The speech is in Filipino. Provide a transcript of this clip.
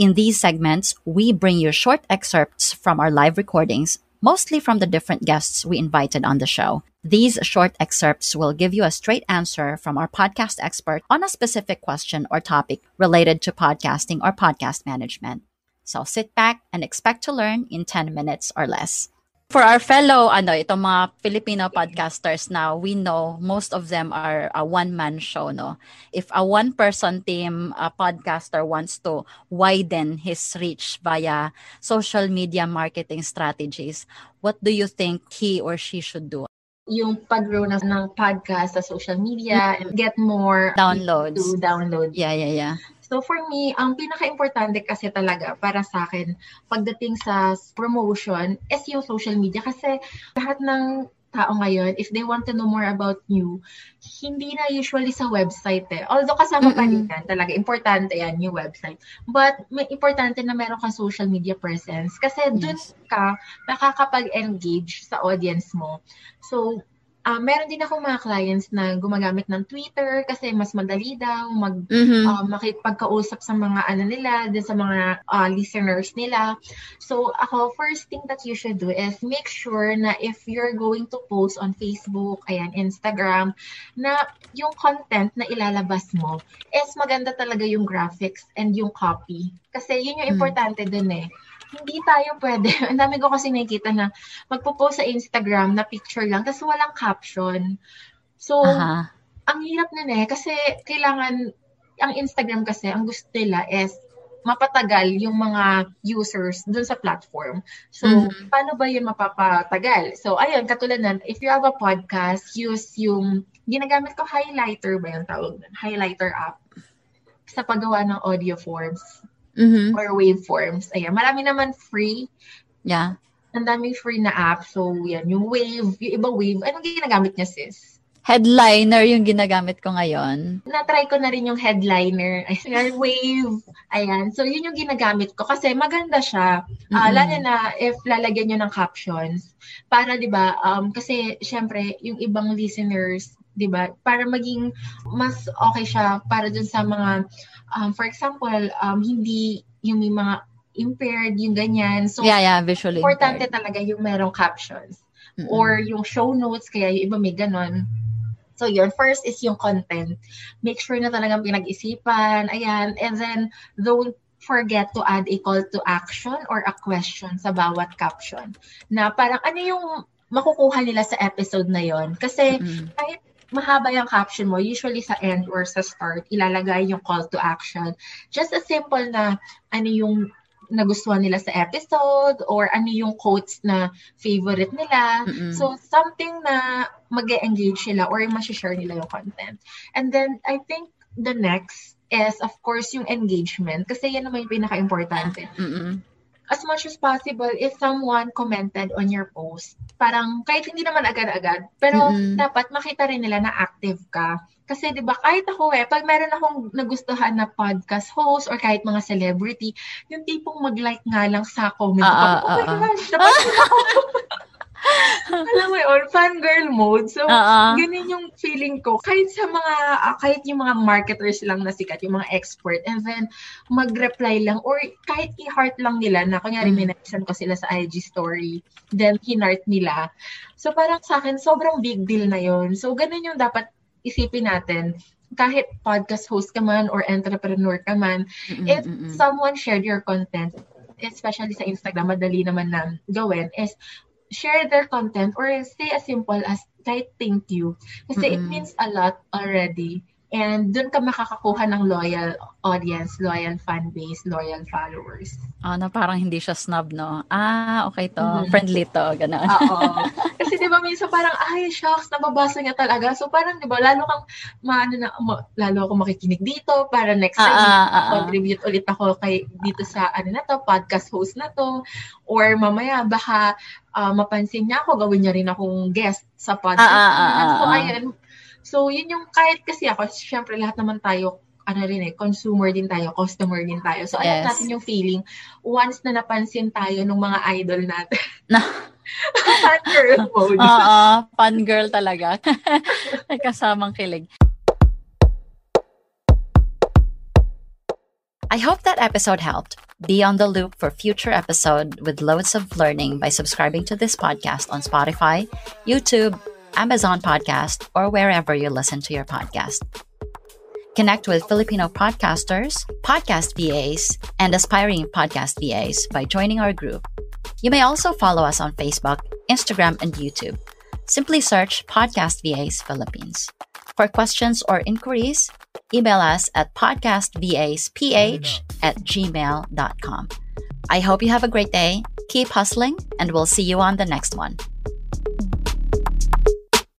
In these segments, we bring you short excerpts from our live recordings, mostly from the different guests we invited on the show. These short excerpts will give you a straight answer from our podcast expert on a specific question or topic related to podcasting or podcast management. So sit back and expect to learn in 10 minutes or less. For our fellow, ano, itong mga Filipino podcasters now, we know most of them are a one-man show, no? If a one-person team a podcaster wants to widen his reach via social media marketing strategies, what do you think he or she should do? yung pag-grow na ng podcast sa social media and get more Downloads. to download. Yeah, yeah, yeah. So for me, ang pinaka-importante kasi talaga para sa akin pagdating sa promotion is yung social media kasi lahat ng tao ngayon, if they want to know more about you, hindi na usually sa website eh. Although kasama pa rin yan, talaga, importante yan, yung website. But may importante na meron kang social media presence kasi dun Yes. ka makakapag-engage sa audience mo. So, ah meron din ako mga clients na gumagamit ng Twitter kasi mas madali daw mag Mhm. uh, makipagkausap sa mga ano nila, din sa mga uh, listeners nila. So ako, first thing that you should do is make sure na if you're going to post on Facebook, ayan, Instagram, na yung content na ilalabas mo is maganda talaga yung graphics and yung copy. Kasi yun yung Mm. importante dun eh. Hindi tayo pwede. Ang dami ko kasi nakikita na magpo-post sa Instagram na picture lang, tapos walang caption. So, Aha. ang hirap nun eh, kasi kailangan, ang Instagram kasi, ang gusto nila is mapatagal yung mga users dun sa platform. So, Mhm. paano ba yun mapapatagal? So, ayun, katulad nun, if you have a podcast, use yung, ginagamit ko highlighter ba yung tawag nun? Highlighter app sa paggawa ng audio forms Mhm. or waveforms. Ayan, marami naman free. Yeah. Ang daming free na app. So, yan, yung wave, yung iba wave, anong ginagamit niya sis? Headliner yung ginagamit ko ngayon. na-try ko na rin yung headliner. Ayan, wave. Ayan. So, yun yung ginagamit ko kasi maganda siya. Ah, Mm-mm. lalo na if lalagyan nyo ng captions. Para, di ba, um, kasi, syempre, yung ibang listeners, di ba, para maging mas okay siya para dun sa mga, um, for example, um, hindi yung may mga impaired, yung ganyan. So, yeah, yeah, visually. importante impaired. talaga yung merong captions Mm-mm. or yung show notes, kaya yung iba may ganon. So yun, first is yung content. Make sure na talagang pinag-isipan, ayan, and then don't forget to add a call to action or a question sa bawat caption. Na parang ano yung makukuha nila sa episode na yon Kasi Mm-mm. kahit mahaba yung caption mo, usually sa end or sa start, ilalagay yung call to action. Just a simple na ano yung nagustuhan nila sa episode or ano yung quotes na favorite nila. Mm-mm. So, something na mag engage sila or share nila yung content. And then, I think the next is, of course, yung engagement. Kasi yan naman yung pinaka-importante Mm-mm. As much as possible, if someone commented on your post, parang kahit hindi naman agad-agad, pero Mm-mm. dapat makita rin nila na active ka. Kasi 'di ba kahit ako eh, pag meron akong nagustuhan na podcast host or kahit mga celebrity, yung tipong mag-like nga lang sa comment. Ko, ah, oh my ah. gosh, dapat ako. Alam mo yun, fangirl mode. So, Oo. ganun yung feeling ko. Kahit sa mga, ah, kahit yung mga marketers lang na sikat, yung mga expert, and then mag-reply lang, or kahit i-heart lang nila na, kunyari, Mm. minention ko sila sa IG story, then hinart nila. So, parang sa akin, sobrang big deal na yun. So, ganun yung dapat isipin natin kahit podcast host ka man or entrepreneur ka man, Mm-mm, if mm-mm. someone shared your content, especially sa Instagram, madali naman na gawin, is share their content or say as simple as kahit thank you. Kasi it Mm-mm. means a lot already. And dun ka makakakuha ng loyal audience, loyal fan base, loyal followers. Ah, na parang hindi siya snub, no? Ah, okay to. Mhm. Friendly to, gano'n. Oo. Kasi 'di ba minsan parang ay shucks nababasa niya talaga. So parang 'di ba lalo kang maano na ma- lalo ako makikinig dito para next Ah, time ah, ah, ah. contribute ulit ako kay dito sa ano na to, podcast host na to or mamaya baka ah, mapansin niya ako gawin niya rin akong guest sa podcast. Ah, ah, ah, so ah, ah. ayun. So yun yung kahit kasi ako syempre lahat naman tayo ano rin eh, consumer din tayo, customer din tayo. So, alam Yes. natin yung feeling once na napansin tayo ng mga idol natin. Na- Fangirl mode. Oo, fun girl talaga. May kasamang kilig. I hope that episode helped. Be on the loop for future episode with loads of learning by subscribing to this podcast on Spotify, YouTube, Amazon Podcast, or wherever you listen to your podcast. Connect with Filipino podcasters, podcast VAs, and aspiring podcast VAs by joining our group. You may also follow us on Facebook, Instagram, and YouTube. Simply search Podcast VAs Philippines. For questions or inquiries, email us at podcastvasph at gmail.com. I hope you have a great day, keep hustling, and we'll see you on the next one.